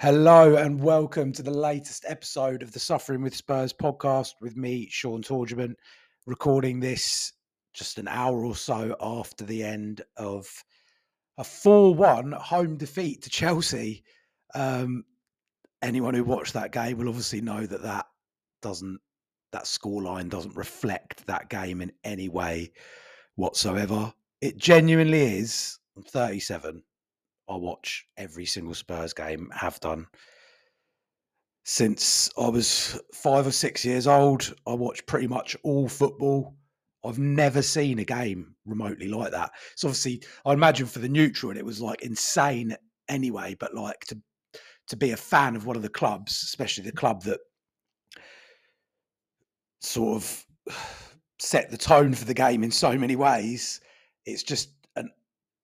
Hello and welcome to the latest episode of the Suffering with Spurs podcast with me, Sean Torgerman, recording this just an hour or so after the end of a 4 1 home defeat to Chelsea. Um, anyone who watched that game will obviously know that that doesn't, that scoreline doesn't reflect that game in any way whatsoever. It genuinely is. I'm 37. I watch every single Spurs game, have done since I was five or six years old. I watch pretty much all football. I've never seen a game remotely like that. So obviously, I imagine for the neutral, it was like insane anyway. But like to to be a fan of one of the clubs, especially the club that sort of set the tone for the game in so many ways, it's just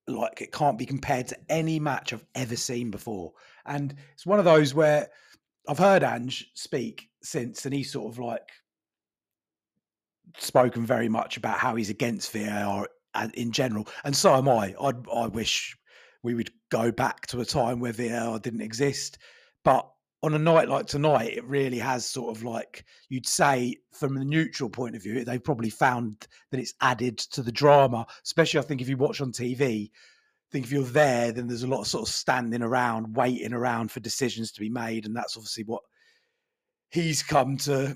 like it can't be compared to any match I've ever seen before. And it's one of those where I've heard Ange speak since, and he's sort of like spoken very much about how he's against VAR uh, in general, and so am I. I I wish we would go back to a time where VAR didn't exist, but on a night like tonight, it really has sort of like you'd say from the neutral point of view, they've probably found that it's added to the drama. Especially, I think if you watch on TV, I think if you're there, then there's a lot of sort of standing around, waiting around for decisions to be made, and that's obviously what he's come to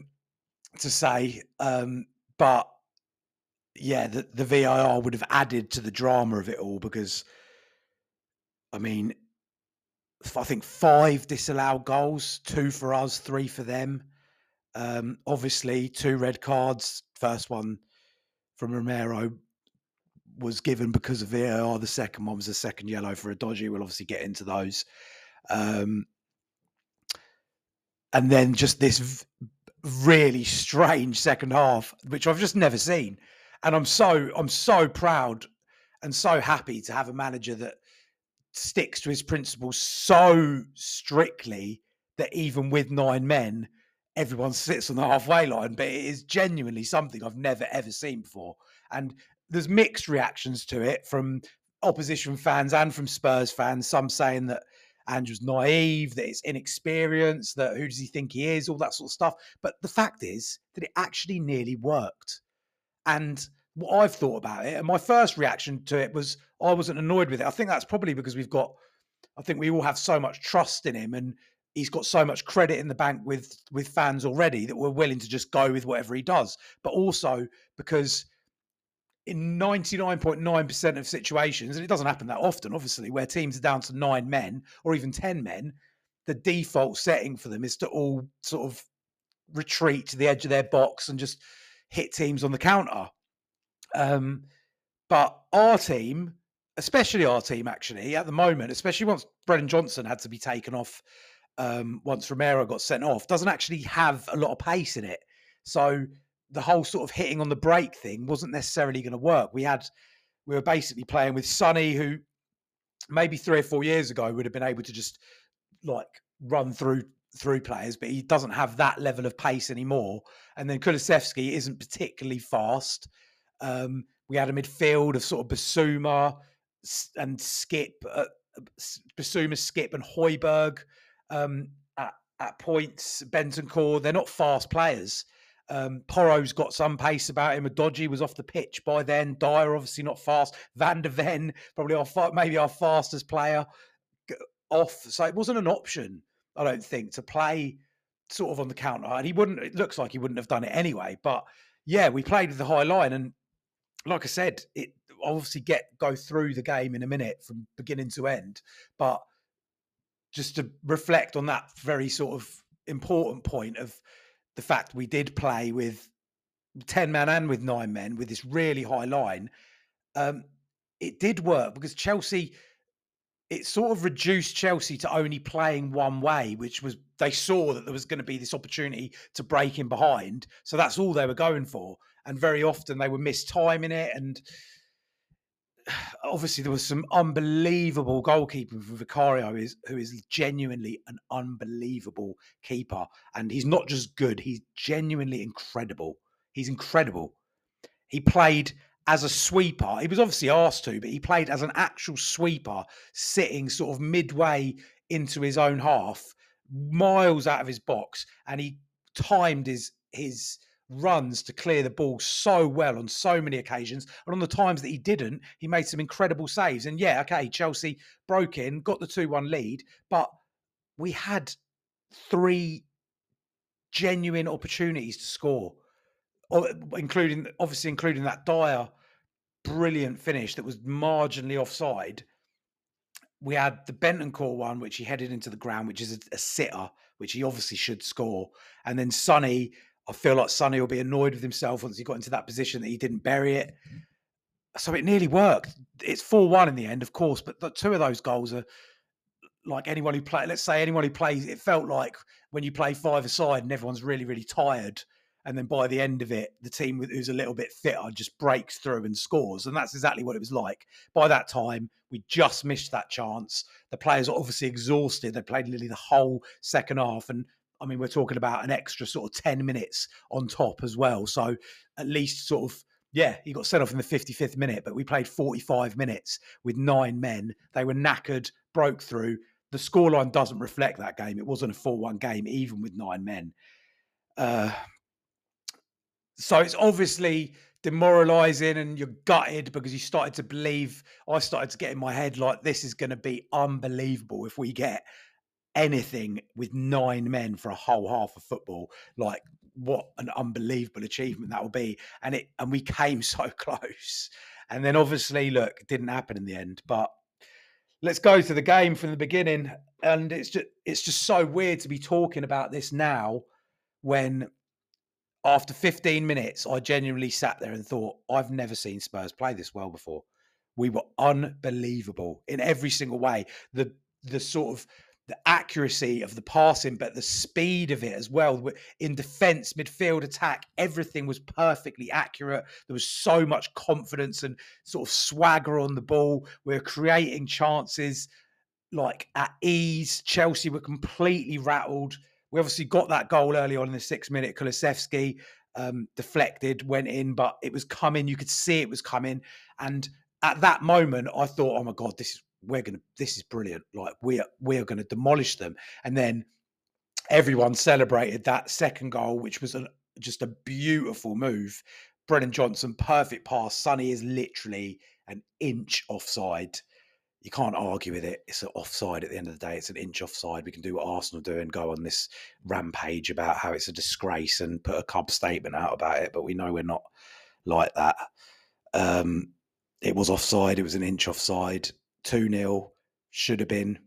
to say. Um, but yeah, the, the VAR would have added to the drama of it all because, I mean, I think five disallowed goals, two for us, three for them. Um, obviously, two red cards. First one from Romero was given because of VAR. The second one was a second yellow for Udogie. We'll obviously get into those. Um, and then just this v- really strange second half, which I've just never seen. And I'm so I'm so proud and so happy to have a manager that sticks to his principles so strictly that even with nine men, everyone sits on the halfway line. But it is genuinely something I've never ever seen before. And there's mixed reactions to it from opposition fans and from Spurs fans. Some saying that Ange's naive, that it's inexperienced, that who does he think he is, all that sort of stuff. But the fact is that it actually nearly worked. And what I've thought about it, and my first reaction to it was oh, I wasn't annoyed with it. I think that's probably because we've got, I think we all have so much trust in him, and he's got so much credit in the bank with with fans already that we're willing to just go with whatever he does. But also because in 99.9% of situations, and it doesn't happen that often, obviously, where teams are down to nine men or even 10 men, the default setting for them is to all sort of retreat to the edge of their box and just hit teams on the counter. Um, but our team, especially our team, actually, at the moment, especially once Brennan Johnson had to be taken off, um, once Romero got sent off, doesn't actually have a lot of pace in it. So the whole sort of hitting on the break thing wasn't necessarily going to work. We had, we were basically playing with Sonny, who maybe three or four years ago would have been able to just like run through through players, but he doesn't have that level of pace anymore. And then Kulusevski isn't particularly fast. Um, we had a midfield of sort of Basuma and Skip, uh, Bissouma, Skip, and Højbjerg um, at, at points. Bentancur, they're not fast players. Um, Porro's got some pace about him. Udogie was off the pitch by then. Dier obviously not fast. Van de Ven probably our maybe our fastest player off. So it wasn't an option, I don't think, to play sort of on the counter. And he wouldn't. It looks like he wouldn't have done it anyway. But yeah, we played with the high line, and like I said, it obviously get go through the game in a minute from beginning to end. But just to reflect on that very sort of important point of the fact we did play with 10 men and with nine men with this really high line, um, it did work because Chelsea, it sort of reduced Chelsea to only playing one way, which was they saw that there was going to be this opportunity to break in behind. So that's all they were going for. And very often they were mistiming it. And obviously there was some unbelievable goalkeeping from Vicario, who is genuinely an unbelievable keeper, and he's not just good; he's genuinely incredible. He's incredible. He played as a sweeper. He was obviously asked to, but he played as an actual sweeper, sitting sort of midway into his own half, miles out of his box, and he timed his his runs to clear the ball so well on so many occasions. And on the times that he didn't, he made some incredible saves. And yeah, okay, Chelsea broke in, got the 2 1 lead, but we had three genuine opportunities to score, including obviously including that Dier, brilliant finish that was marginally offside. We had the Bentancur one, which he headed into the ground, which is a, a sitter, which he obviously should score. And then Sonny I feel like Sonny will be annoyed with himself once he got into that position that he didn't bury it. So it nearly worked. It's 4 1 in the end, of course, but the, two of those goals are like anyone who play. Let's say anyone who plays, it felt like when you play five aside and everyone's really, really tired. And then by the end of it, the team who's a little bit fitter just breaks through and scores. And that's exactly what it was like. By that time, we just missed that chance. The players are obviously exhausted. They played nearly the whole second half. And I mean, we're talking about an extra sort of 10 minutes on top as well. So at least sort of, yeah, he got sent off in the 55th minute, but we played 45 minutes with nine men. They were knackered, broke through. The scoreline doesn't reflect that game. It wasn't a 4 1 game, even with nine men. Uh, so it's obviously demoralizing and you're gutted because you started to believe I started to get in my head like this is going to be unbelievable if we get anything with nine men for a whole half of football. Like what an unbelievable achievement that will be. And it and we came so close. And then obviously, look, it didn't happen in the end. But let's go to the game from the beginning. And it's just it's just so weird to be talking about this now when after 15 minutes, I genuinely sat there and thought, I've never seen Spurs play this well before. We were unbelievable in every single way. The the sort of the accuracy of the passing, but the speed of it as well. In defense, midfield, attack, everything was perfectly accurate. There was so much confidence and sort of swagger on the ball. We are creating chances like at ease. Chelsea were completely rattled. We obviously got that goal early on in the six minute. Kulusevski um, deflected, went in, but it was coming. You could see it was coming. And at that moment, I thought, oh my God, this is we're gonna this is brilliant like we're we're gonna demolish them and then everyone celebrated that second goal which was a, just a beautiful move. Brennan johnson perfect pass sonny is literally an inch offside. You can't argue with it it's an offside at the end of the day it's an inch offside we can do what arsenal do and go on this rampage about how it's a disgrace and put a cub statement out about it but we know we're not like that. Um it was offside it was an inch offside 2 0, should have been.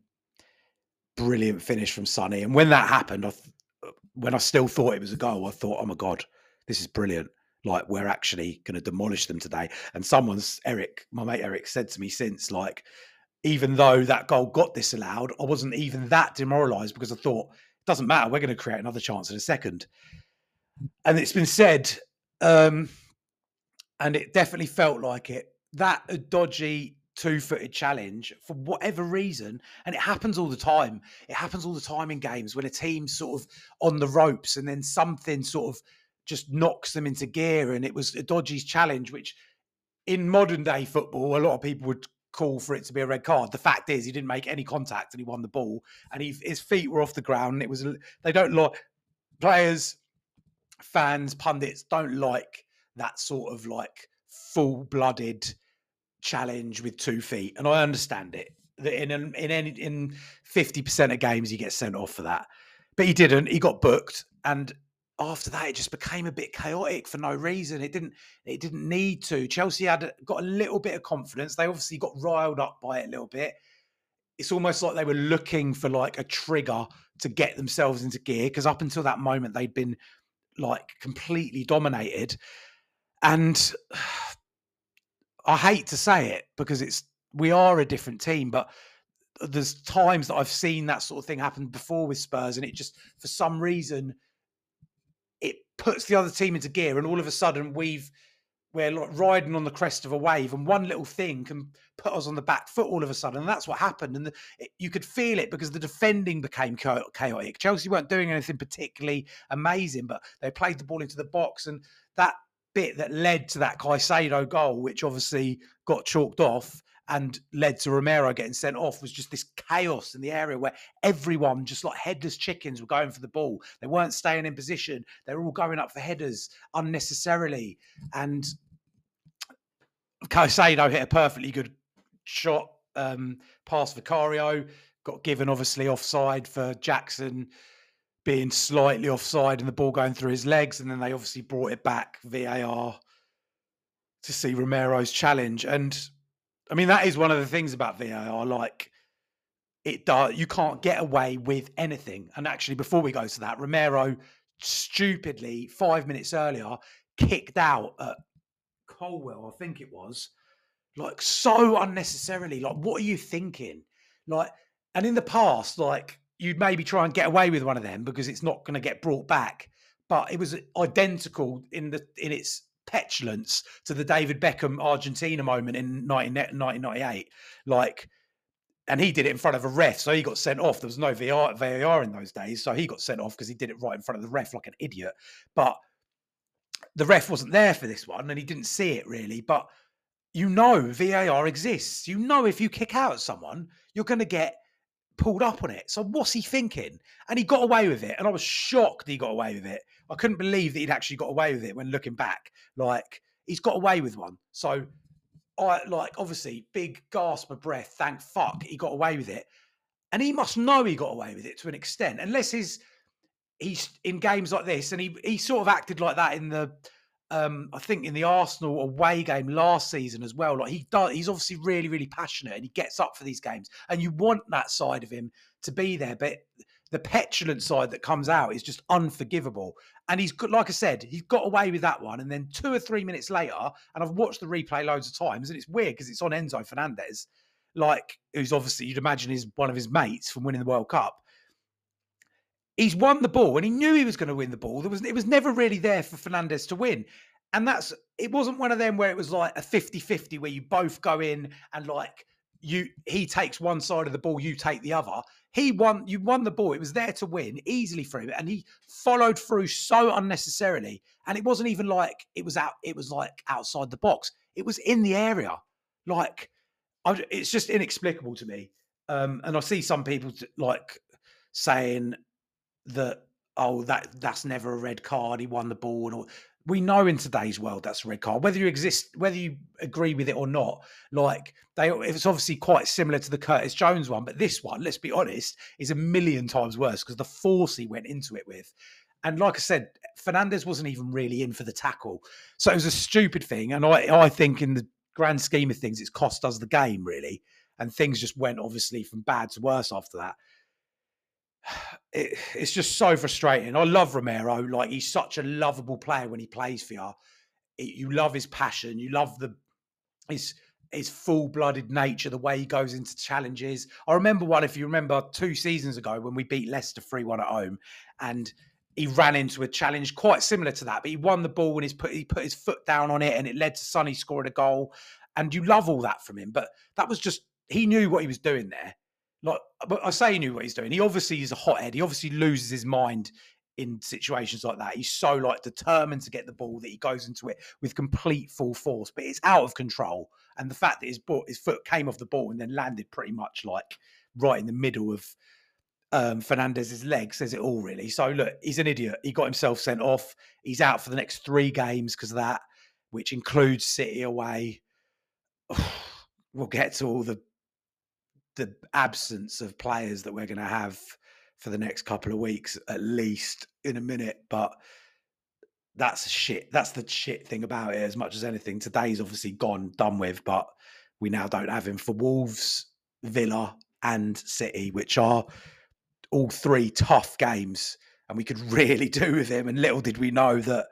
Brilliant finish from Sonny. And when that happened, I th- when I still thought it was a goal, I thought, oh my God, this is brilliant. Like, we're actually going to demolish them today. And someone's, Eric, my mate Eric, said to me since, like, even though that goal got disallowed, I wasn't even that demoralized because I thought, it doesn't matter, we're going to create another chance in a second. And it's been said, um, and it definitely felt like it. That Udogie two footed challenge for whatever reason. And it happens all the time. It happens all the time in games when a team's sort of on the ropes and then something sort of just knocks them into gear. And it was Udogie's challenge, which in modern day football, a lot of people would call for it to be a red card. The fact is, he didn't make any contact and he won the ball, and he, his feet were off the ground. And it was they don't like players, fans, pundits don't like that sort of like full blooded challenge with two feet, and I understand it. That in in any in fifty percent of games he gets sent off for that, but he didn't. He got booked, and after that it just became a bit chaotic for no reason. It didn't it didn't need to. Chelsea had got a little bit of confidence. They obviously got riled up by it a little bit. It's almost like they were looking for like a trigger to get themselves into gear because up until that moment they'd been like completely dominated. And I hate to say it because it's we are a different team, but there's times that I've seen that sort of thing happen before with Spurs, and it just for some reason it puts the other team into gear, and all of a sudden we've we're riding on the crest of a wave, and one little thing can put us on the back foot all of a sudden, and that's what happened. And the, it, you could feel it because the defending became chaotic. Chelsea weren't doing anything particularly amazing, but they played the ball into the box, and that bit that led to that Caicedo goal, which obviously got chalked off and led to Romero getting sent off, was just this chaos in the area where everyone, just like headless chickens, were going for the ball. They weren't staying in position. They were all going up for headers unnecessarily. And Caicedo hit a perfectly good shot um, past Vicario, got given obviously offside for Jackson being slightly offside and the ball going through his legs. And then they obviously brought it back VAR to see Romero's challenge. And I mean, that is one of the things about VAR. Like, it does, you can't get away with anything. And actually, before we go to that, Romero stupidly, five minutes earlier, kicked out at Colwill, I think it was, like so unnecessarily. Like, what are you thinking? Like, and in the past, like, you'd maybe try and get away with one of them because it's not going to get brought back. But it was identical in the in its petulance to the David Beckham Argentina moment in 1998. Like, and he did it in front of a ref, so he got sent off. There was no VAR, VAR in those days, so he got sent off because he did it right in front of the ref like an idiot. But the ref wasn't there for this one, and he didn't see it really. But you know, VAR exists. You know, if you kick out someone, you're going to get pulled up on it. So what's he thinking? And he got away with it. And I was shocked he got away with it. I couldn't believe that he'd actually got away with it when looking back. Like he's got away with one. So I like obviously big gasp of breath. Thank fuck he got away with it. And he must know he got away with it to an extent, unless his he's in games like this, and he he sort of acted like that in the um, I think in the Arsenal away game last season as well. Like he does, he's obviously really, really passionate and he gets up for these games. And you want that side of him to be there, but the petulant side that comes out is just unforgivable. And he's got, like I said, he's got away with that one. And then two or three minutes later, and I've watched the replay loads of times, and it's weird because it's on Enzo Fernandez, like who's obviously you'd imagine is one of his mates from winning the World Cup he's won the ball and he knew he was going to win the ball. There was it was never really there for Fernandez to win. And that's it wasn't one of them where it was like a 50-50 where you both go in and like you he takes one side of the ball, you take the other. He won you won the ball. It was there to win easily for him. And he followed through so unnecessarily. And it wasn't even like it was out, it was like outside the box. It was in the area. Like I, it's just inexplicable to me. Um, and I see some people like saying that oh that that's never a red card he won the ball all we know in today's world that's a red card whether you exist whether you agree with it or not like they it's obviously quite similar to the curtis jones one but this one let's be honest is a million times worse because the force he went into it with. And like i said fernandez wasn't even really in for the tackle. So it was a stupid thing and i i think in the grand scheme of things it's cost us the game really. And things just went obviously from bad to worse after that it, it's just so frustrating. I love Romero. Like he's such a lovable player when he plays for you. You love his passion. You love the his his full blooded nature, the way he goes into challenges. I remember one, if you remember, two seasons ago when we beat Leicester three one at home, and he ran into a challenge quite similar to that, but he won the ball and he's put he put his foot down on it, and it led to Sonny scoring a goal. And you love all that from him, but that was just he knew what he was doing there like but I say he knew what he's doing. He obviously is a hothead. He obviously loses his mind in situations like that. He's so like determined to get the ball that he goes into it with complete full force, but it's out of control. And the fact that his ball, his foot came off the ball and then landed pretty much like right in the middle of um, Fernandez's leg says it all, really. So look, he's an idiot. He got himself sent off. He's out for the next three games because of that, which includes City away. we'll get to all the the absence of players that we're going to have for the next couple of weeks at least in a minute but that's shit that's the shit thing about it as much as anything. Today's obviously gone done with but we now don't have him for wolves villa and city which are all three tough games and we could really do with him and little did we know that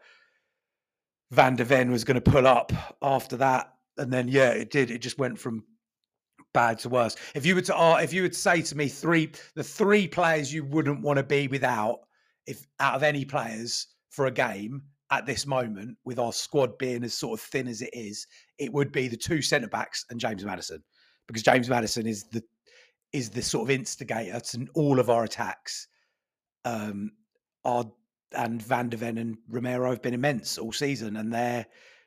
van de ven was going to pull up after that and then yeah it did. It just went from bad to worse. If you were to uh, if you would say to me three the three players you wouldn't want to be without, if out of any players for a game at this moment, with our squad being as sort of thin as it is, it would be the two centre backs and James Maddison because James Maddison is the is the sort of instigator to all of our attacks. Um, our and Van de Ven and Romero have been immense all season, and they're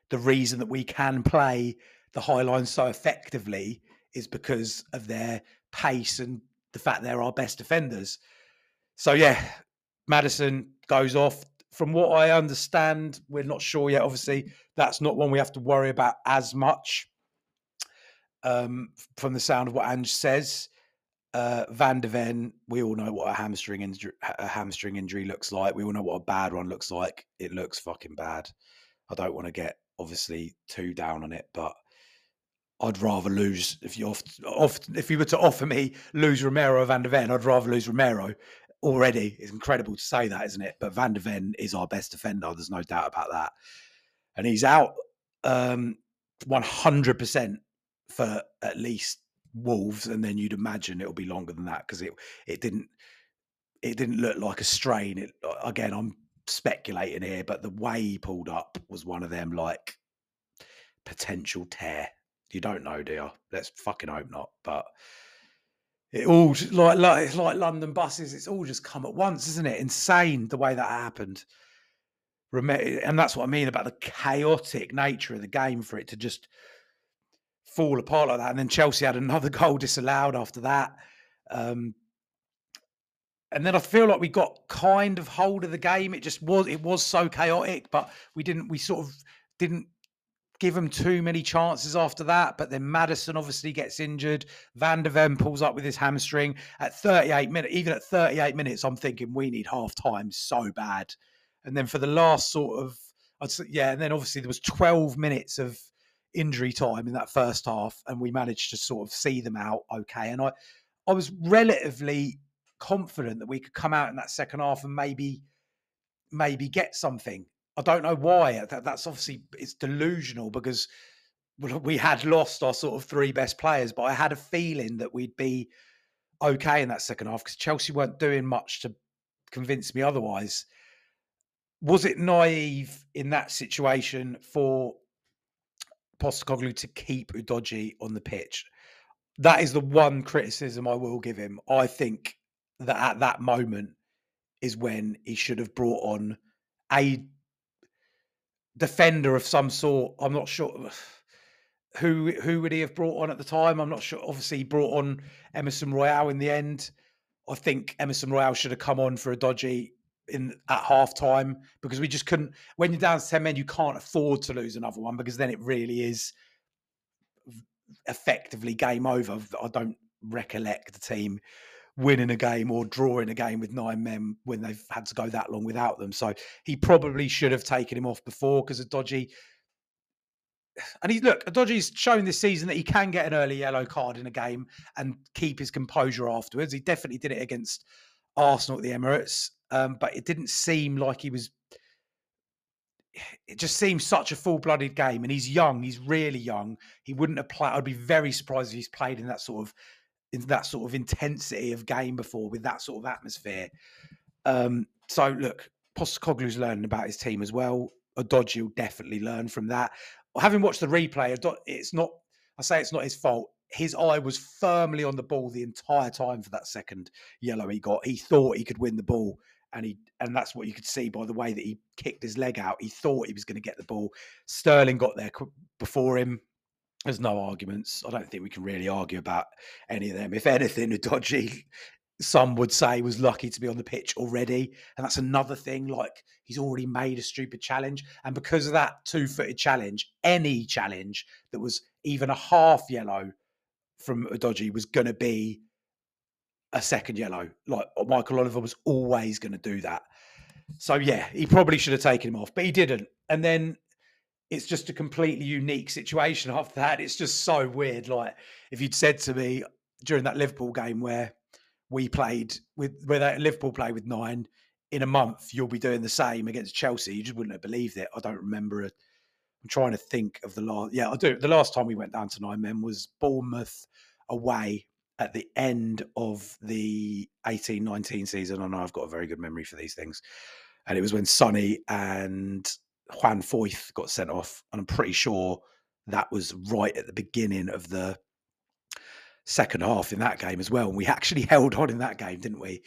the reason that we can play the high line so effectively is because of their pace and the fact they're our best defenders. So yeah, Maddison goes off. From what I understand, we're not sure yet. Obviously, that's not one we have to worry about as much. Um, from the sound of what Ange says, uh, Van de Ven, we all know what a hamstring injury, a hamstring injury looks like. We all know what a bad one looks like. It looks fucking bad. I don't want to get obviously too down on it, but I'd rather lose if you if you were to offer me lose Romero or Van de Ven, I'd rather lose Romero already. It's incredible to say that, isn't it? But Van de Ven is our best defender. There's no doubt about that. And he's out um, 100% for at least Wolves, and then you'd imagine it'll be longer than that because it it didn't it didn't look like a strain. It, again, I'm speculating here, but the way he pulled up was one of them like potential tear. You don't know, dear. Let's fucking hope not. But it all like like like London buses. It's all just come at once, isn't it? Insane the way that happened. And that's what I mean about the chaotic nature of the game for it to just fall apart like that. And then Chelsea had another goal disallowed after that. Um, and then I feel like we got kind of hold of the game. It just was it was so chaotic, but we didn't we sort of didn't give them too many chances after that. But then Maddison obviously gets injured. Van de Ven pulls up with his hamstring at 38 minutes. Even at 38 minutes, I'm thinking we need half time so bad. And then for the last sort of, say, yeah, and then obviously there was 12 minutes of injury time in that first half, and we managed to sort of see them out okay. And I, I was relatively confident that we could come out in that second half and maybe, maybe get something. I don't know why. Uh, that, that's obviously it's delusional because we had lost our sort of three best players, but I had a feeling that we'd be okay in that second half because Chelsea weren't doing much to convince me otherwise. Was it naive in that situation for Postecoglou to keep Udogie on the pitch? That is the one criticism I will give him. I think that at that moment is when he should have brought on a defender of some sort. I'm not sure who who would he have brought on at the time. I'm not sure. Obviously, he brought on Emerson Royal in the end. I think Emerson Royal should have come on for Udogie in at half time because we just couldn't. When you're down to ten men, you can't afford to lose another one because then it really is effectively game over. I don't recollect the team winning a game or drawing a game with nine men when they've had to go that long without them. So he probably should have taken him off before because Udogie. And he's look, Udogie's shown this season that he can get an early yellow card in a game and keep his composure afterwards. He definitely did it against Arsenal at the Emirates, um, but it didn't seem like he was. It just seems such a full-blooded game, and he's young. He's really young. He wouldn't have played. I'd be very surprised if he's played in that sort of in that sort of intensity of game before with that sort of atmosphere. Um, so look, Postecoglou's learning about his team as well. Udogie will definitely learn from that. Having watched the replay, it's not. I say it's not his fault. His eye was firmly on the ball the entire time for that second yellow he got. He thought he could win the ball, and he and that's what you could see by the way that he kicked his leg out. He thought he was going to get the ball. Sterling got there before him there's no arguments. I don't think we can really argue about any of them. If anything, Udogie, some would say, was lucky to be on the pitch already. And that's another thing. Like he's already made a stupid challenge. And because of that two footed challenge, any challenge that was even a half yellow from Udogie was going to be a second yellow. Like uh, Michael Oliver was always going to do that. So yeah, he probably should have taken him off, but he didn't. And then it's just a completely unique situation after that. It's just so weird. Like if you'd said to me during that Liverpool game where we played with where that Liverpool played with nine in a month, you'll be doing the same against Chelsea. You just wouldn't have believed it. I don't remember it. I'm trying to think of the last. Yeah, I do. The last time we went down to nine men was Bournemouth away at the end of the 18 19 season. I know I've got a very good memory for these things. And it was when Sonny and Juan Foyth got sent off, and I'm pretty sure that was right at the beginning of the second half in that game as well. And we actually held on in that game, didn't we?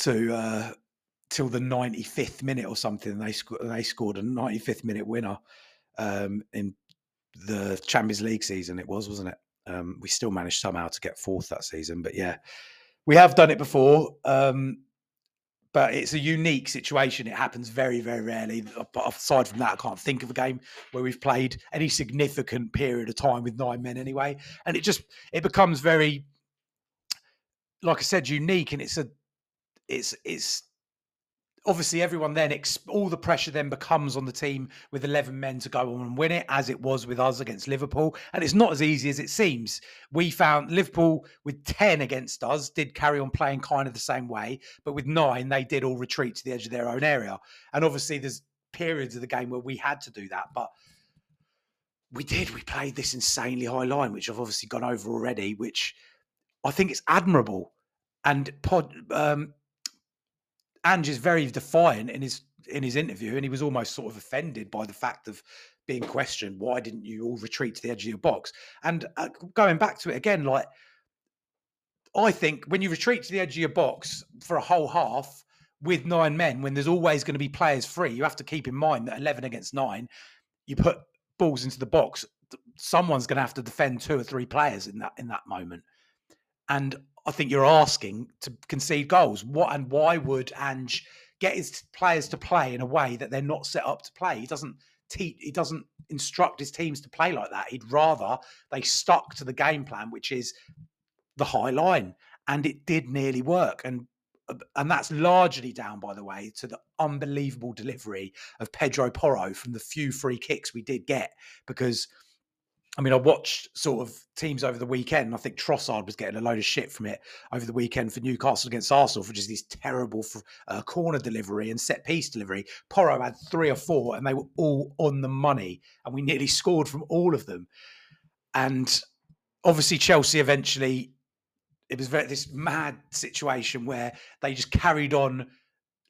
To uh, till the 95th minute or something. And they scored. They scored a 95th minute winner um, in the Champions League season. It was, wasn't it? Um, we still managed somehow to get fourth that season, but yeah, we have done it before. Um, but it's a unique situation. It happens very, very rarely. Aside from that, I can't think of a game where we've played any significant period of time with nine men anyway. And it just it becomes very, like I said, unique. And it's a, it's it's obviously everyone then all the pressure then becomes on the team with 11 men to go on and win it as it was with us against liverpool. And it's not as easy as it seems. We found liverpool with 10 against us did carry on playing kind of the same way but with nine they did all retreat to the edge of their own area. And obviously there's periods of the game where we had to do that but we did. We played this insanely high line which i've obviously gone over already which i think it's admirable. And pod um, Ange is very defiant in his in his interview, and he was almost sort of offended by the fact of being questioned. Why didn't you all retreat to the edge of your box? And uh, going back to it again, like I think when you retreat to the edge of your box for a whole half with nine men, when there's always going to be players free, you have to keep in mind that eleven against nine, you put balls into the box. Someone's going to have to defend two or three players in that in that moment. And I think you're asking to concede goals. What and why would Ange get his players to play in a way that they're not set up to play? He doesn't teach, he doesn't instruct his teams to play like that. He'd rather they stuck to the game plan, which is the high line, and it did nearly work. And and that's largely down, by the way, to the unbelievable delivery of Pedro Porro from the few free kicks we did get because I mean, I watched sort of teams over the weekend. I think Trossard was getting a load of shit from it over the weekend for Newcastle against Arsenal for just this terrible uh, corner delivery and set piece delivery. Porro had three or four, and they were all on the money, and we nearly scored from all of them. And obviously, Chelsea eventually. It was very, this mad situation where they just carried on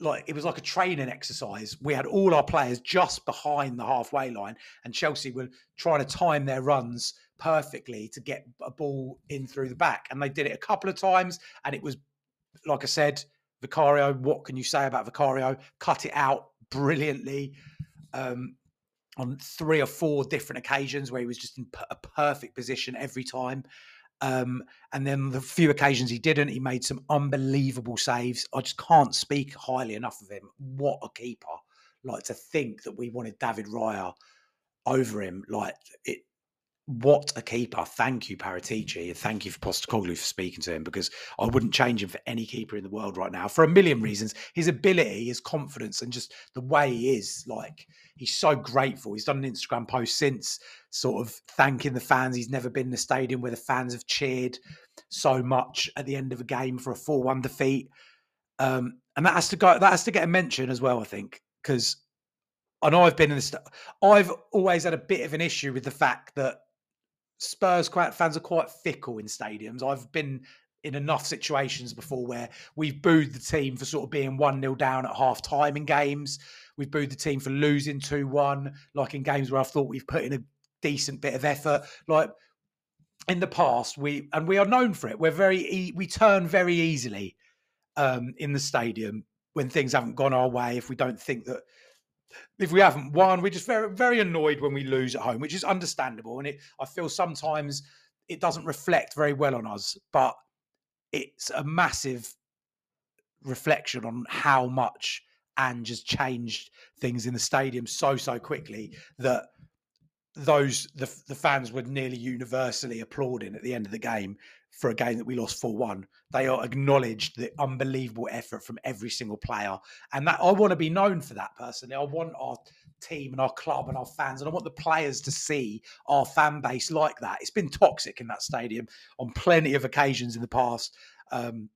like it was like a training exercise. We had all our players just behind the halfway line, and Chelsea were trying to time their runs perfectly to get a ball in through the back. And they did it a couple of times, and it was like I said, Vicario. What can you say about Vicario? Cut it out brilliantly. Um, on three or four different occasions where he was just in a perfect position every time. Um, and then the few occasions he didn't, he made some unbelievable saves. I just can't speak highly enough of him. What a keeper! Like to think that we wanted David Raya over him. Like it, what a keeper. Thank you, Paratici. And thank you for Postecoglou for speaking to him because I wouldn't change him for any keeper in the world right now for a million reasons. His ability, his confidence, and just the way he is. Like, he's so grateful. He's done an Instagram post since sort of thanking the fans. He's never been in a stadium where the fans have cheered so much at the end of a game for a 4 1 defeat. Um, and that has to go, that has to get a mention as well, I think, because I know I've been in this. I've always had a bit of an issue with the fact that Spurs fans are quite fickle in stadiums. I've been in enough situations before where we've booed the team for sort of being 1 0 down at half time in games. We've booed the team for losing 2 1, like in games where I've thought we've put in a decent bit of effort. Like in the past, we and we are known for it. We're very we turn very easily um, in the stadium when things haven't gone our way. If we don't think that if we haven't won, we're just very very annoyed when we lose at home, which is understandable. And it I feel sometimes it doesn't reflect very well on us, but it's a massive reflection on how much Ange has changed things in the stadium so so quickly that those the the fans were nearly universally applauding at the end of the game for a game that we lost 4-1 they are acknowledged the unbelievable effort from every single player and that I want to be known for that personally I want our team and our club and our fans and I want the players to see our fan base like that it's been toxic in that stadium on plenty of occasions in the past um,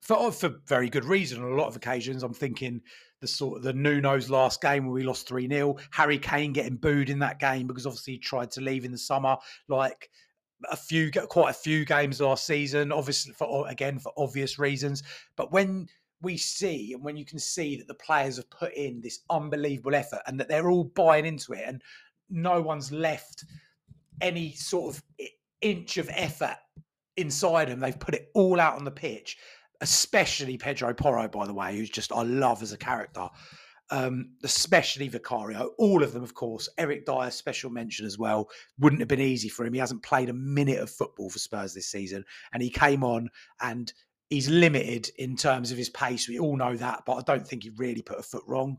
for for very good reason on a lot of occasions I'm thinking the sort of the Nuno's last game where we lost 3 0. Harry Kane getting booed in that game because obviously he tried to leave in the summer. Like a few, quite a few games last season, obviously, for again, for obvious reasons. But when we see and when you can see that the players have put in this unbelievable effort and that they're all buying into it and no one's left any sort of inch of effort inside them, they've put it all out on the pitch especially Pedro Porro, by the way, who's just I love as a character. Um, especially Vicario, all of them, of course. Eric Dier, special mention as well. Wouldn't have been easy for him. He hasn't played a minute of football for Spurs this season, and he came on and he's limited in terms of his pace. We all know that, but I don't think he really put a foot wrong.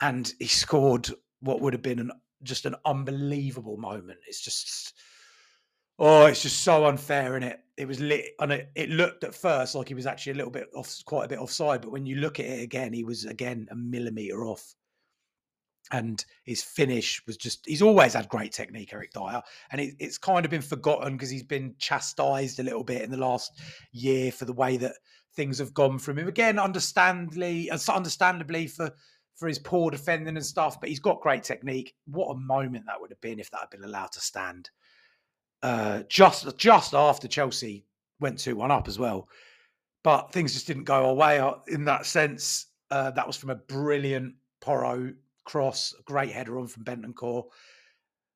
And he scored what would have been an just an unbelievable moment. It's just oh, it's just so unfair, and it it was lit, and it, it looked at first like he was actually a little bit off, quite a bit offside, but when you look at it again, he was again a millimeter off. And his finish was just, he's always had great technique, Eric Dier And it, it's kind of been forgotten because he's been chastised a little bit in the last year for the way that things have gone from him. Again, understandably, understandably for for his poor defending and stuff, but he's got great technique. What a moment that would have been if that had been allowed to stand. Uh, just just after Chelsea went two one up as well, but things just didn't go our way uh, in that sense. Uh, that was from a brilliant Porro cross, great header on from Bentancur,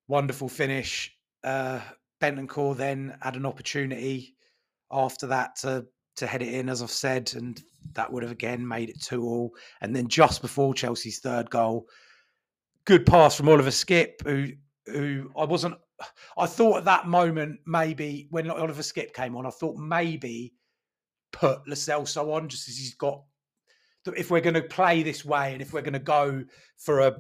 wonderful finish. Uh, Bentancur then had an opportunity after that to to head it in, as I've said, and that would have again made it two all. And then just before Chelsea's third goal, good pass from Oliver Skip, who who I wasn't. I thought at that moment maybe when Oliver Skip came on, I thought maybe put Celso on just as he's got. If we're going to play this way and if we're going to go for a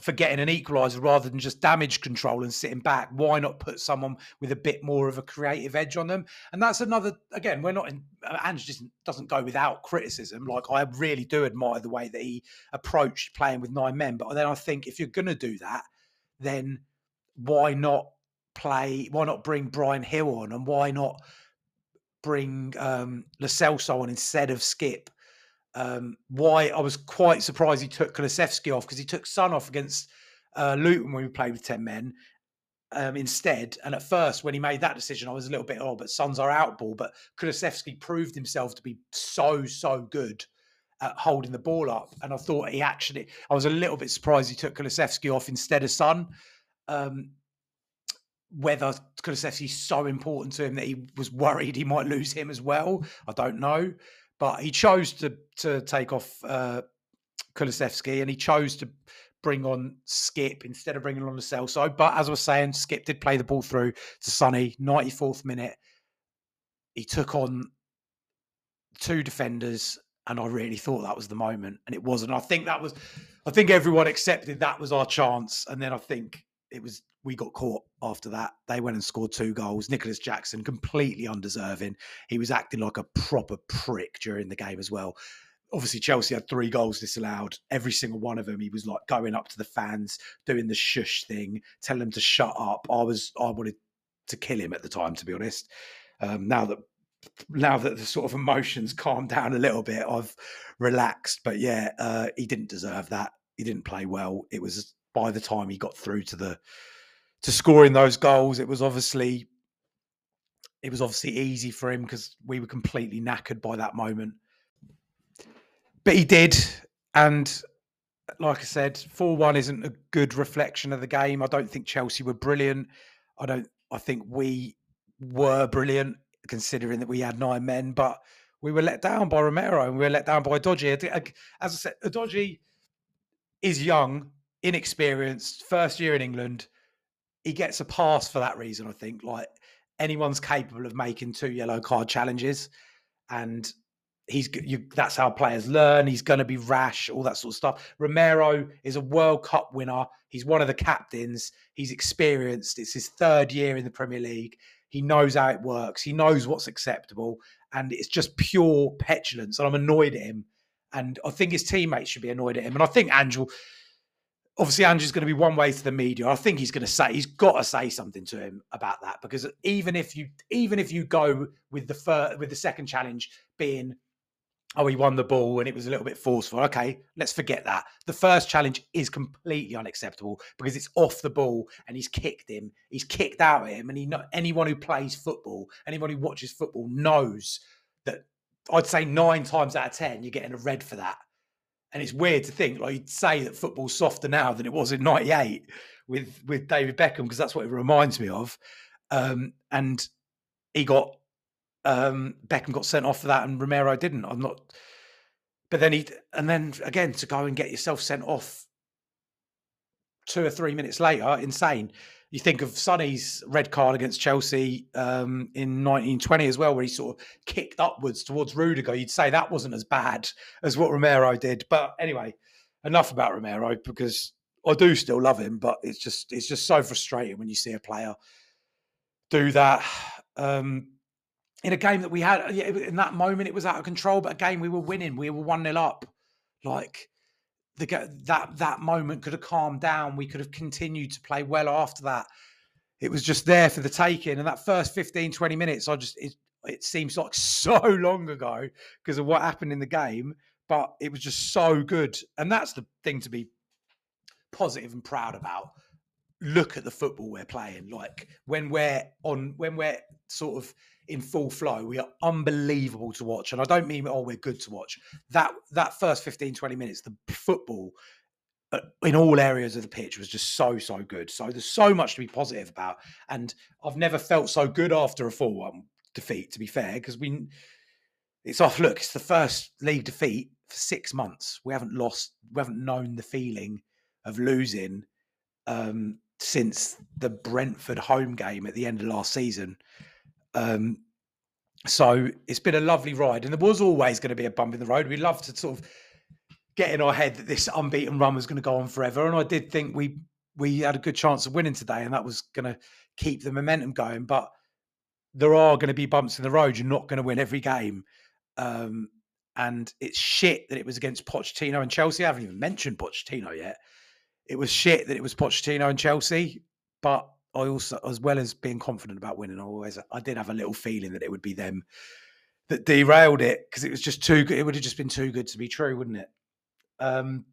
for getting an equaliser rather than just damage control and sitting back. Why not put someone with a bit more of a creative edge on them? And that's another. Again, we're not in. Ange just doesn't go without criticism. Like I really do admire the way that he approached playing with nine men. But then I think if you're going to do that, then why not play? Why not bring Bryan Gil on, and why not bring um, Celso on instead of Skip? um, why I was quite surprised he took Kulusevski off because he took Son off against uh, Luton when we played with 10 men um, instead. And at first, when he made that decision, I was a little bit, oh, but Son's our out ball. But Kulusevski proved himself to be so, so good at holding the ball up. And I thought he actually, I was a little bit surprised he took Kulusevski off instead of Son. Um, whether Kulusevski's so important to him that he was worried he might lose him as well, I don't know. But he chose to to take off uh, Kulusevski and he chose to bring on Skip instead of bringing on the Celso. But as I was saying, Skip did play the ball through to Sonny, 94th minute. He took on two defenders, and I really thought that was the moment, and it wasn't. I think that was, I think everyone accepted that was our chance, and then I think it was we got caught after that. They went and scored two goals. Nicholas Jackson, completely undeserving. He was acting like a proper prick during the game as well. Obviously, Chelsea had three goals disallowed. Every single one of them, he was like going up to the fans, doing the shush thing, telling them to shut up. I was, I wanted to kill him at the time, to be honest. Um, now that now that the sort of emotions calmed down a little bit, I've relaxed. But yeah, uh, he didn't deserve that. He didn't play well. It was by the time he got through to the to scoring those goals, it was obviously it was obviously easy for him because we were completely knackered by that moment. But he did, and like I said, four one isn't a good reflection of the game. I don't think Chelsea were brilliant. I don't. I think we were brilliant considering that we had nine men, but we were let down by Romero and we were let down by Udogie. As I said, uh, Udogie is young, inexperienced, first year in England he gets a pass for that reason. I think like anyone's capable of making two yellow card challenges, and he's you, that's how players learn. He's going to be rash, all that sort of stuff. Romero is a World Cup winner. He's one of the captains. He's experienced. It's his third year in the Premier League. He knows how it works. He knows what's acceptable, and it's just pure petulance. And I'm annoyed at him. And I think his teammates should be annoyed at him. And I think Angel, obviously Ange's going to be one way to the media. I think he's going to say he's got to say something to him about that because even if you even if you go with the first, with the second challenge being oh he won the ball and it was a little bit forceful. Okay let's forget that. The first challenge is completely unacceptable because it's off the ball and he's kicked him. He's kicked out at him and he anyone who plays football anyone who watches football knows that I'd say nine times out of ten you're getting a red for that. And it's weird to think, like you'd say that football's softer now than it was in '98 with with David Beckham, because that's what it reminds me of. Um, and he got Um, Beckham got sent off for that, and Romero didn't. I'm not. But then he, and then again to go and get yourself sent off two or three minutes later, insane. You think of Sonny's red card against Chelsea um, in 1920 as well, where he sort of kicked upwards towards Rudiger. You'd say that wasn't as bad as what Romero did. But anyway, enough about Romero because I do still love him, but it's just it's just so frustrating when you see a player do that. Um, in a game that we had in that moment, it was out of control, but again, we were winning, we were one 0 up. Like the that that moment could have calmed down. We could have continued to play well after that. It was just there for the taking. And that first 15, 20 minutes, I just it, it seems like so long ago because of what happened in the game, but it was just so good. And that's the thing to be positive and proud about. Look at the football we're playing. Like when we're on, when we're sort of in full flow, we are unbelievable to watch. And I don't mean, oh, we're good to watch. That that first 15, 20 minutes, the football uh, in all areas of the pitch was just so, so good. So there's so much to be positive about. And I've never felt so good after a 4 1 defeat, to be fair, because we, it's off. Look, it's the first league defeat for six months. We haven't lost, we haven't known the feeling of losing um, since the Brentford home game at the end of last season. Um, so it's been a lovely ride, and there was always going to be a bump in the road. We love to sort of get in our head that this unbeaten run was going to go on forever, and I did think we we had a good chance of winning today, and that was going to keep the momentum going. But there are going to be bumps in the road. You're not going to win every game. Um, and it's shit that it was against Pochettino and Chelsea. I haven't even mentioned Pochettino yet. It was shit that it was Pochettino and Chelsea, but I also, as well as being confident about winning, I always I did have a little feeling that it would be them that derailed it because it was just too good. It would have just been too good to be true, wouldn't it? Um,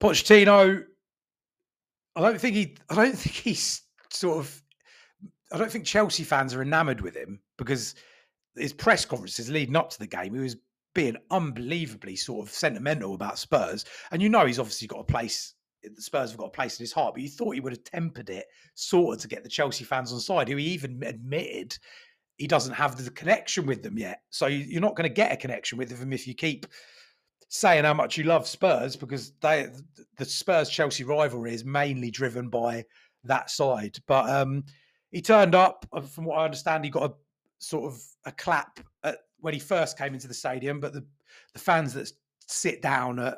Pochettino, I don't think he. I don't think he's sort of. I don't think Chelsea fans are enamoured with him because his press conferences leading up to the game, he was being unbelievably sort of sentimental about Spurs. And you know he's obviously got a place the Spurs have got a place in his heart, but you thought he would have tempered it sort of to get the Chelsea fans on side, who he even admitted he doesn't have the connection with them yet. So you're not going to get a connection with them if you keep saying how much you love Spurs, because they the Spurs Chelsea rivalry is mainly driven by that side. But um, he turned up, uh, from what I understand, he got a sort of a clap at, when he first came into the stadium, but the the fans that sit down at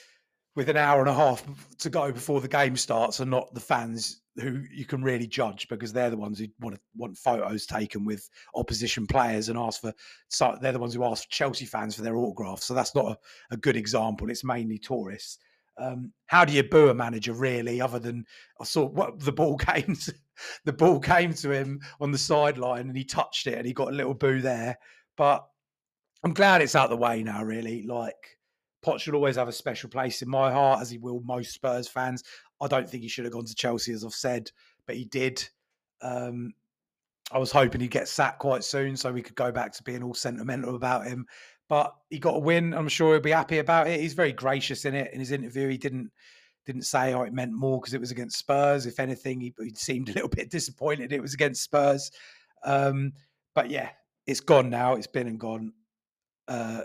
with an hour and a half to go before the game starts are not the fans who you can really judge because they're the ones who want to want photos taken with opposition players and ask for so they're the ones who ask Chelsea fans for their autographs. So that's not a, a good example. It's mainly tourists. Um, how do you boo a manager really, other than I saw what the ball came to, the ball came to him on the sideline and he touched it and he got a little boo there. But I'm glad it's out the way now, really. Like Poch should always have a special place in my heart, as he will most Spurs fans. I don't think he should have gone to Chelsea, as I've said, but he did. Um, I was hoping he'd get sacked quite soon so we could go back to being all sentimental about him. But he got a win. I'm sure he'll be happy about it. He's very gracious in it. In his interview, he didn't didn't say, "Oh, it meant more because it was against Spurs." If anything, he, he, seemed a little bit disappointed it was against Spurs. Um, but yeah, it's gone now. It's been and gone. Uh,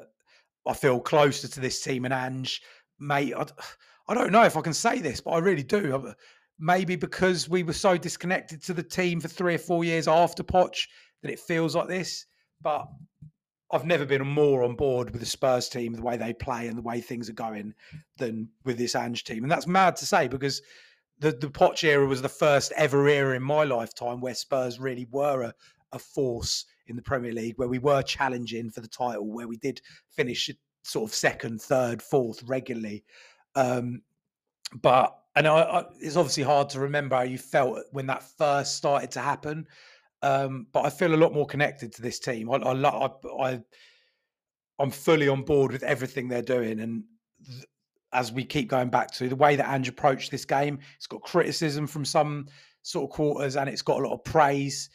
I feel closer to this team and Ange, mate. I, I don't know if I can say this, but I really do. Maybe because we were so disconnected to the team for three or four years after Poch that it feels like this. But I've never been more on board with the Spurs team, the way they play and the way things are going, than with this Ange team. And that's mad to say because the the Poch era was the first ever era in my lifetime where Spurs really were a, a force in the Premier League where we were challenging for the title, where we did finish sort of second, third, fourth regularly. Um, but and I, I, it's obviously hard to remember how you felt when that first started to happen. Um, but I feel a lot more connected to this team. I, I, I, I'm fully on board with everything they're doing, and th- as we keep going back to the way that Ange approached this game, it's got criticism from some sort of quarters, and it's got a lot of praise.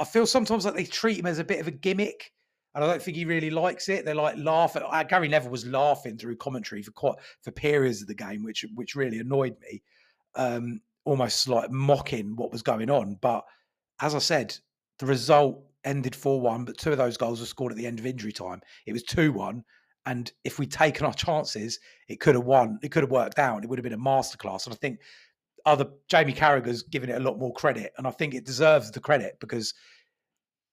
I feel sometimes like they treat him as a bit of a gimmick, and I don't think he really likes it. They're like laughing. Uh, Gary Neville was laughing through commentary for quite for periods of the game, which which really annoyed me, um, almost like mocking what was going on. But as I said, the result ended 4 1, but two of those goals were scored at the end of injury time. It was 2 1. And if we'd taken our chances, it could have won. It could have worked out. It would have been a masterclass. And I think other Jamie Carragher's given it a lot more credit, and I think it deserves the credit because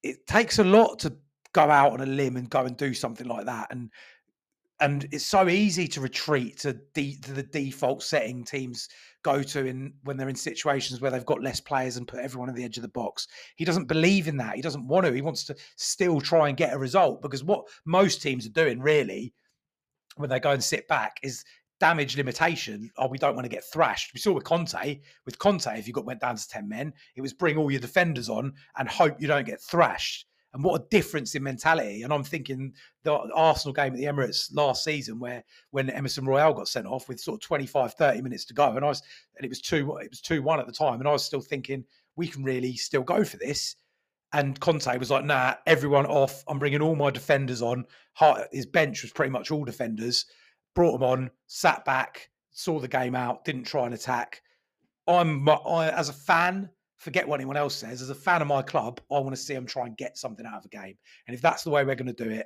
it takes a lot to go out on a limb and go and do something like that. And and it's so easy to retreat to, to the default setting teams go to in when they're in situations where they've got less players and put everyone on the edge of the box. He doesn't believe in that. He doesn't want to. He wants to still try and get a result because what most teams are doing really when they go and sit back is damage limitation. Oh, we don't want to get thrashed. We saw with Conte. With Conte, if you got went down to ten men, it was bring all your defenders on and hope you don't get thrashed. And what a difference in mentality. And I'm thinking the Arsenal game at the Emirates last season where when Emerson Royal got sent off with sort of 25, 30 minutes to go. And I was and it was two it was two one at the time. And I was still thinking, we can really still go for this. And Conte was like, nah, everyone off. I'm bringing all my defenders on. His bench was pretty much all defenders. Brought them on, sat back, saw the game out, didn't try and attack. I'm, I, as a fan, forget what anyone else says. As a fan of my club, I want to see them try and get something out of a game. And if that's the way we're going to do it,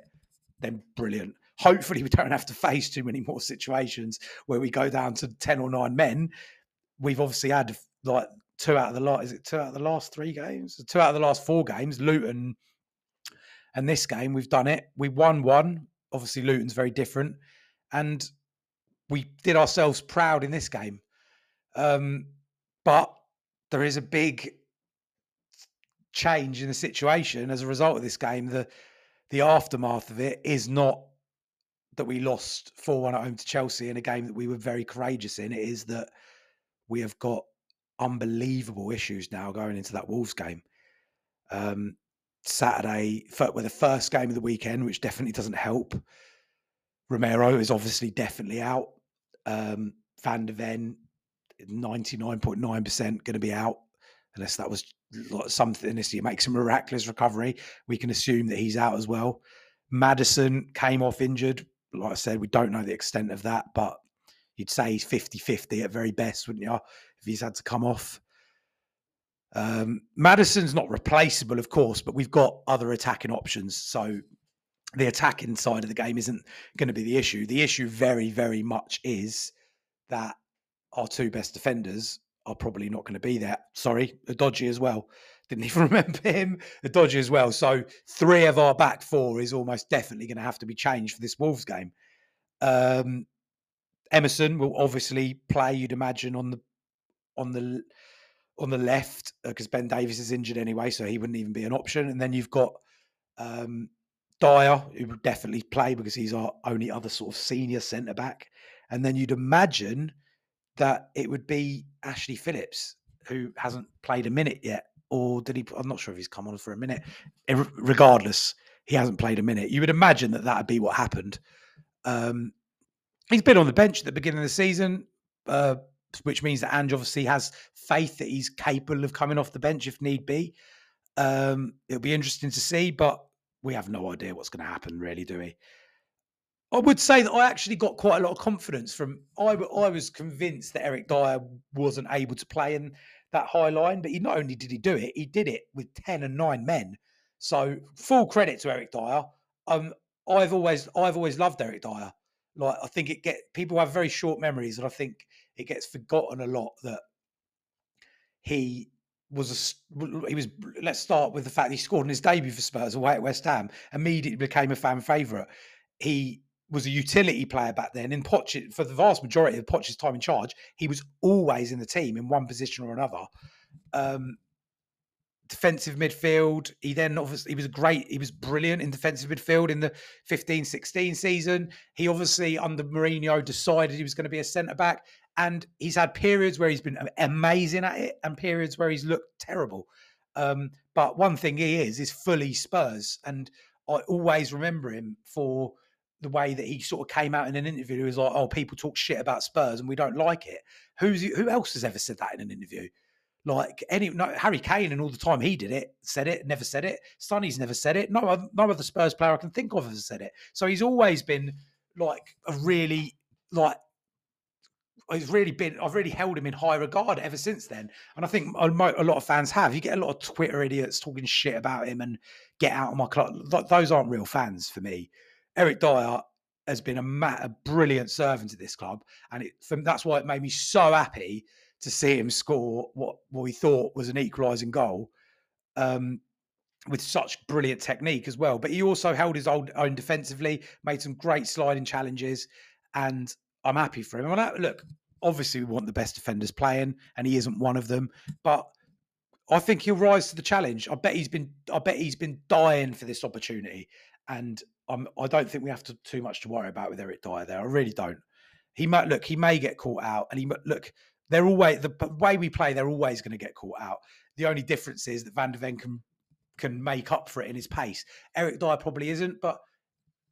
then brilliant. Hopefully, we don't have to face too many more situations where we go down to 10 or nine men. We've obviously had like two out of the last, is it two out of the last three games? Two out of the last four games, Luton and this game, we've done it. We won one. Obviously, Luton's very different. And we did ourselves proud in this game. Um, but there is a big change in the situation as a result of this game. The the aftermath of it is not that we lost 4 1 at home to Chelsea in a game that we were very courageous in. It is that we have got unbelievable issues now going into that Wolves game. Um, Saturday, with the first game of the weekend, which definitely doesn't help. Romero is obviously definitely out. Um, Van de Ven 99.9% going to be out unless that was something unless he makes a miraculous recovery. We can assume that he's out as well. Maddison came off injured. Like i said we don't know the extent of that but you'd say he's 50-50 at very best wouldn't you if he's had to come off. Um, maddison's not replaceable of course but we've got other attacking options so the attacking side of the game isn't going to be the issue the issue very very much is that our two best defenders are probably not going to be there. Sorry, Udogie as well. Didn't even remember him. Udogie as well. So three of our back four is almost definitely going to have to be changed for this Wolves game. Um, Emerson will obviously play. You'd imagine on the on the on the left because uh, Ben Davies is injured anyway, so he wouldn't even be an option. And then you've got um, Dier, who would definitely play because he's our only other sort of senior centre back. And then you'd imagine that it would be Ashley Phillips, who hasn't played a minute yet. Or did he? I'm not sure if he's come on for a minute. Regardless, he hasn't played a minute. You would imagine that that would be what happened. Um, he's been on the bench at the beginning of the season, uh, which means that Ange obviously has faith that he's capable of coming off the bench if need be. Um, it'll be interesting to see, but we have no idea what's going to happen, really, do we? I would say that I actually got quite a lot of confidence from. I, I was convinced that Eric Dier wasn't able to play in that high line, but he not only did he do it, he did it with ten and nine men. So full credit to Eric Dier. Um, I've always I've always loved Eric Dier. Like I think it get people have very short memories, and I think it gets forgotten a lot that he was a he was. Let's start with the fact he scored in his debut for Spurs away at West Ham. Immediately became a fan favourite. He was a utility player back then. In Poch, for the vast majority of Poch's time in charge, he was always in the team in one position or another. Um, defensive midfield. He then obviously he was great. He was brilliant in defensive midfield in the 15-16 season. He obviously under Mourinho decided he was going to be a centre back, and he's had periods where he's been amazing at it, and periods where he's looked terrible. Um, but one thing he is is fully Spurs, and I always remember him for the way that he sort of came out in an interview. He was like, "Oh, people talk shit about Spurs and we don't like it." Who's who else has ever said that in an interview? Like any no, Harry Kane and all the time he did it, said it, never said it. Sonny's never said it. No, no other Spurs player I can think of has said it. So he's always been like a really like he's really been I've really held him in high regard ever since then. And I think a lot of fans have. You get a lot of Twitter idiots talking shit about him and get out of my club. Those aren't real fans for me. Eric Dier has been a, a brilliant servant to this club, and it, from, that's why it made me so happy to see him score what what we thought was an equalising goal. Um, with such brilliant technique as well. But he also held his own defensively, made some great sliding challenges, and I'm happy for him. I, look, obviously we want the best defenders playing, and he isn't one of them. But I think he'll rise to the challenge. I bet he's been. I bet he's been dying for this opportunity, and I'm. I don't think we have to too much to worry about with Eric Dier there. I really don't. He might look. He may get caught out, and he might look. They're always the way we play. They're always going to get caught out. The only difference is that Van de Ven can can make up for it in his pace. Eric Dier probably isn't, but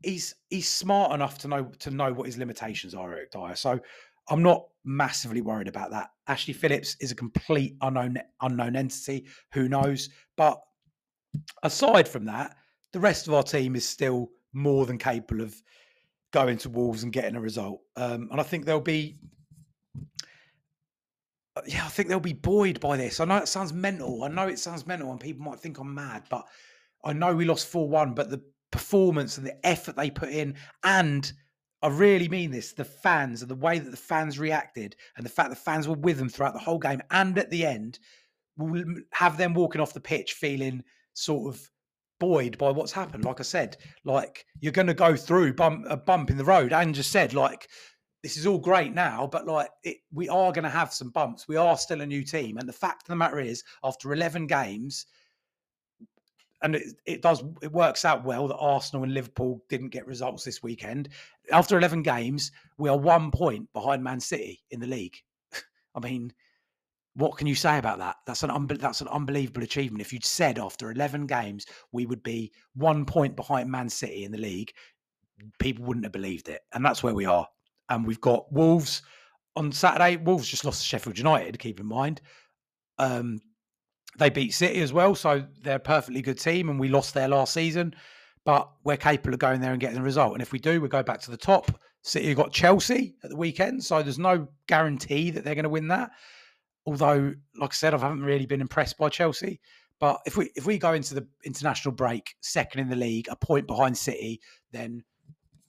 he's he's smart enough to know to know what his limitations are, Eric Dier. So I'm not massively worried about that. Ashley Phillips is a complete unknown unknown entity. Who knows? But aside from that, the rest of our team is still more than capable of going to Wolves and getting a result. Um, and I think they'll be uh, yeah, I think they'll be buoyed by this. I know it sounds mental. I know it sounds mental, and people might think I'm mad, but I know we lost 4 1, but the performance and the effort they put in, and I really mean this the fans and the way that the fans reacted, and the fact the fans were with them throughout the whole game and at the end, will have them walking off the pitch feeling sort of buoyed by what's happened. Like I said, like you're going to go through bump, a bump in the road, and just said, like, this is all great now, but like it, we are going to have some bumps. We are still a new team, and the fact of the matter is, after eleven games, and it, it does it works out well that Arsenal and Liverpool didn't get results this weekend. After eleven games, we are one point behind Man City in the league. I mean, what can you say about that? That's an unbe- that's an unbelievable achievement. If you'd said after eleven games we would be one point behind Man City in the league, people wouldn't have believed it, and that's where we are and we've got Wolves on Saturday. Wolves just lost to Sheffield United. Keep in mind, um, they beat City as well, so they're a perfectly good team, and we lost there last season. But we're capable of going there and getting the result. And if we do, we go back to the top. City got Chelsea at the weekend, so there's no guarantee that they're going to win that. Although, like I said, I haven't really been impressed by Chelsea. But if we if we go into the international break second in the league, a point behind City, then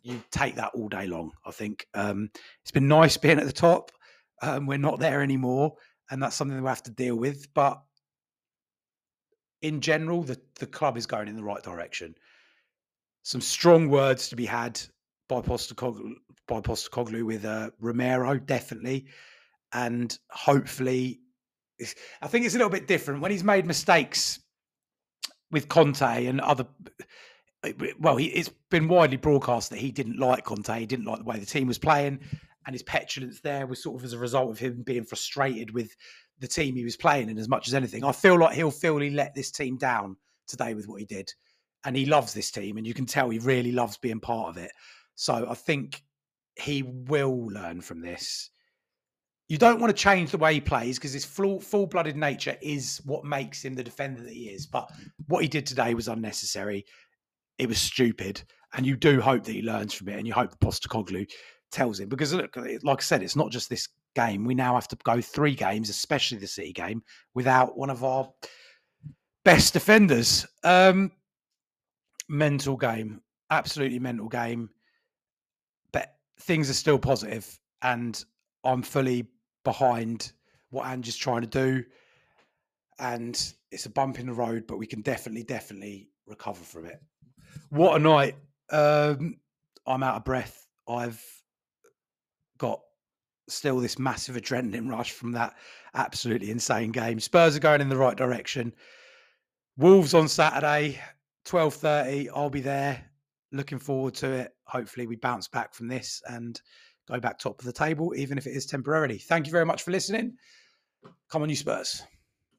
you take that all day long. I think um, it's been nice being at the top. Um, we're not there anymore, and that's something we have to deal with. But in general, the the club is going in the right direction. Some strong words to be had by Postecoglou, by Postecoglou with uh, Romero, definitely, and hopefully, I think it's a little bit different when he's made mistakes with Conte and other well, he, it's been widely broadcast that he didn't like Conte. He didn't like the way the team was playing, and his petulance there was sort of as a result of him being frustrated with the team he was playing in as much as anything. I feel like he'll feel he let this team down today with what he did, and he loves this team, and you can tell he really loves being part of it. So I think he will learn from this. You don't want to change the way he plays because his full blooded nature is what makes him the defender that he is. But what he did today was unnecessary it was stupid. And you do hope that he learns from it, and you hope Postecoglou tells him because look, like I said, it's not just this game. We now have to go three games, especially the City game, without one of our best defenders. Um, mental game, absolutely mental game. But things are still positive, and I'm fully behind what Ange is trying to do. And it's a bump in the road, but we can definitely, definitely recover from it. What a night. Um, I'm out of breath. I've got still this massive adrenaline rush from that absolutely insane game. Spurs are going in the right direction. Wolves on Saturday, 12:30. I'll be there. Looking forward to it. Hopefully we bounce back from this and go back top of the table even if it is temporarily. Thank you very much for listening. Come on you Spurs.